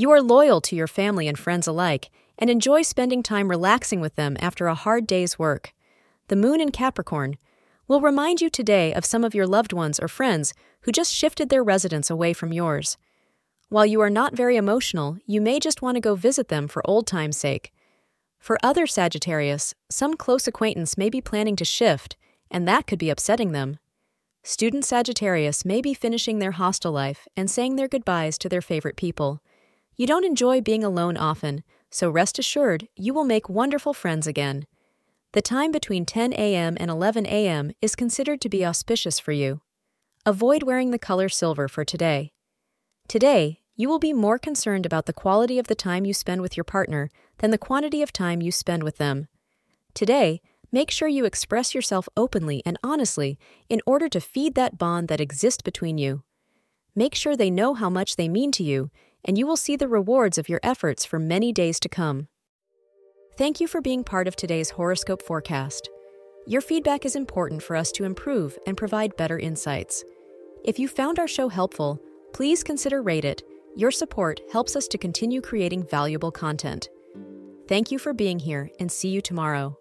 You are loyal to your family and friends alike and enjoy spending time relaxing with them after a hard day's work. The moon in Capricorn will remind you today of some of your loved ones or friends who just shifted their residence away from yours. While you are not very emotional, you may just want to go visit them for old time's sake. For other Sagittarius, some close acquaintance may be planning to shift, and that could be upsetting them. Student Sagittarius may be finishing their hostel life and saying their goodbyes to their favorite people. You don't enjoy being alone often, so rest assured you will make wonderful friends again. The time between 10 a.m. and 11 a.m. is considered to be auspicious for you. Avoid wearing the color silver for today. Today, you will be more concerned about the quality of the time you spend with your partner than the quantity of time you spend with them. Today, make sure you express yourself openly and honestly in order to feed that bond that exists between you. Make sure they know how much they mean to you, and you will see the rewards of your efforts for many days to come. Thank you for being part of today's horoscope forecast. Your feedback is important for us to improve and provide better insights. If you found our show helpful, please consider rate it. Your support helps us to continue creating valuable content. Thank you for being here and see you tomorrow.